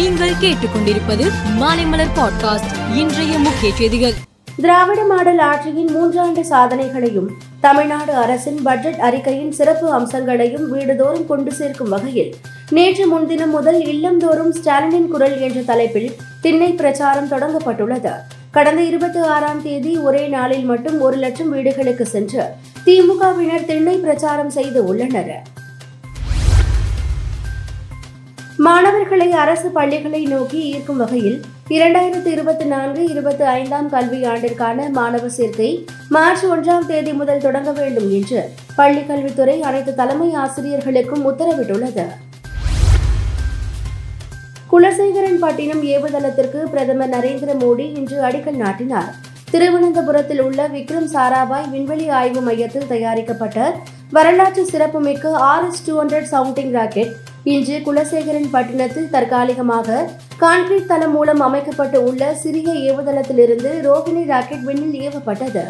நீங்கள் கேட்டுக்கொண்டிருப்பது மாலைமலர் பாட்காஸ்ட். இன்றைய முக்கிய செய்திகள். திராவிட மாடல் ஆட்சியின் மூன்றாண்டு சாதனைகளையும் தமிழ்நாடு அரசின் பட்ஜெட் அறிக்கையின் சிறப்பு அம்சங்களையும் வீடுதோறும் கொண்டு சேர்க்கும் வகையில் நேற்று முன்தினம் முதல் இல்லந்தோறும் ஸ்டாலினின் குரல் என்ற தலைப்பில் திண்ணை பிரச்சாரம் தொடங்கப்பட்டுள்ளது. கடந்த இருபத்தி ஆறாம் தேதி ஒரே நாளில் மட்டும் ஒரு லட்சம் வீடுகளுக்கு சென்று திமுகவினர் திண்ணை பிரச்சாரம் செய்து உள்ளனர். மாணவர்களை அரசு பள்ளிகளை நோக்கி ஈர்க்கும் வகையில் இரண்டாயிரத்து இருபத்தி நான்கு இருபத்தி ஐந்தாம் கல்வியாண்டிற்கான மாணவர் சேர்க்கை மார்ச் ஒன்றாம் தேதி முதல் தொடங்க வேண்டும் என்று பள்ளி கல்வித்துறை அனைத்து தலைமை ஆசிரியர்களுக்கும் உத்தரவிட்டுள்ளது. குலசேகரன் பட்டினம் ஏவுதளத்திற்கு பிரதமர் நரேந்திர மோடி இன்று அடிக்கல் நாட்டினார். திருவனந்தபுரத்தில் உள்ள விக்ரம் சாராபாய் விண்வெளி ஆய்வு மையத்தில் தயாரிக்கப்பட்ட வரலாற்று சிறப்புமிக்க R S two hundred sounding rocket இன்று குலசேகரன் பட்டினத்தில் தற்காலிகமாக கான்கிரீட் தளம் மூலம் அமைக்கப்பட்டு உள்ள சிறிய ஏவுதளத்திலிருந்து ரோகிணி ராக்கெட் விண்ணில் ஏவப்பட்டது.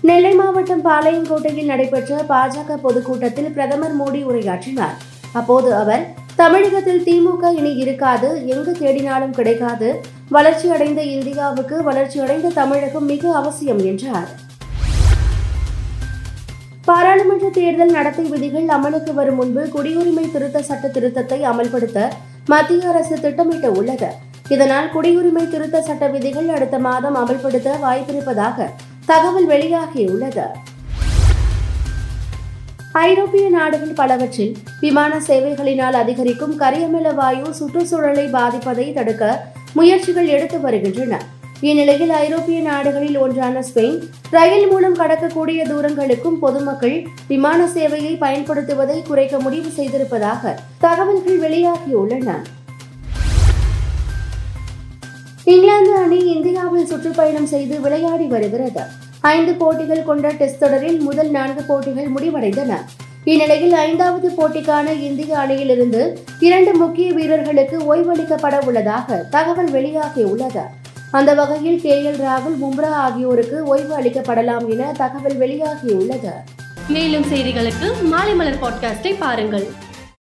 நெல்லை மாவட்டம் பாளையங்கோட்டையில் நடைபெற்ற பாஜக பொதுக்கூட்டத்தில் பிரதமர் மோடி உரையாற்றினார். அப்போது அவர் தமிழகத்தில் திமுக இனி இருக்காது எங்கு தேடினாலும் கிடைக்காது வளர்ச்சியடைந்த இந்தியாவுக்கு வளர்ச்சியடைந்த தமிழகம் மிக அவசியம் என்றார். நாடாளுமன்ற தேர்தல் நடத்தை விதிகள் அமலுக்கு வரும் முன்பு குடியுரிமை திருத்த சட்ட திருத்தத்தை அமல்படுத்த மத்திய அரசு திட்டமிட்டு உள்ளது. இதனால் குடியுரிமை திருத்த சட்ட விதிகள் அடுத்த மாதம் அமல்படுத்த வாய்ப்பிருப்பதாக தகவல் வெளியாகியுள்ளது. ஐரோப்பிய நாடுகள் பலவற்றில் விமான சேவைகளினால் அதிகரிக்கும் கரியமில வாயு சுற்றுச்சூழலை பாதிப்பதை தடுக்க முயற்சிகள் எடுத்து வருகின்றன. இந்நிலையில் ஐரோப்பிய நாடுகளில் ஒன்றான ஸ்பெயின் ரயில் மூலம் கடக்கக்கூடிய தூரங்களுக்கும் பொதுமக்கள் விமான சேவையை பயன்படுத்துவதை குறைக்க முடிவு செய்திருப்பதாக தகவல்கள் வெளியாகியுள்ளன. இங்கிலாந்து அணி இந்தியாவில் சுற்றுப்பயணம் செய்து விளையாடி வருகிறது. ஐந்து போட்டிகள் கொண்ட டெஸ்ட் தொடரில் முதல் நான்கு போட்டிகள் முடிவடைந்தன. இந்நிலையில் ஐந்தாவது போட்டிக்கான இந்திய அணியிலிருந்து இரண்டு முக்கிய வீரர்களுக்கு ஓய்வளிக்கப்பட உள்ளதாக தகவல் வெளியாகியுள்ளது. அந்த வகையில் கே எல் ராகுல் பும்ரா ஆகியோருக்கு ஓய்வு அளிக்கப்படலாம் என தகவல் வெளியாகியுள்ளது. மேலும் செய்திகளுக்கு மாலை மலர் பாட்காஸ்டை பாருங்கள்.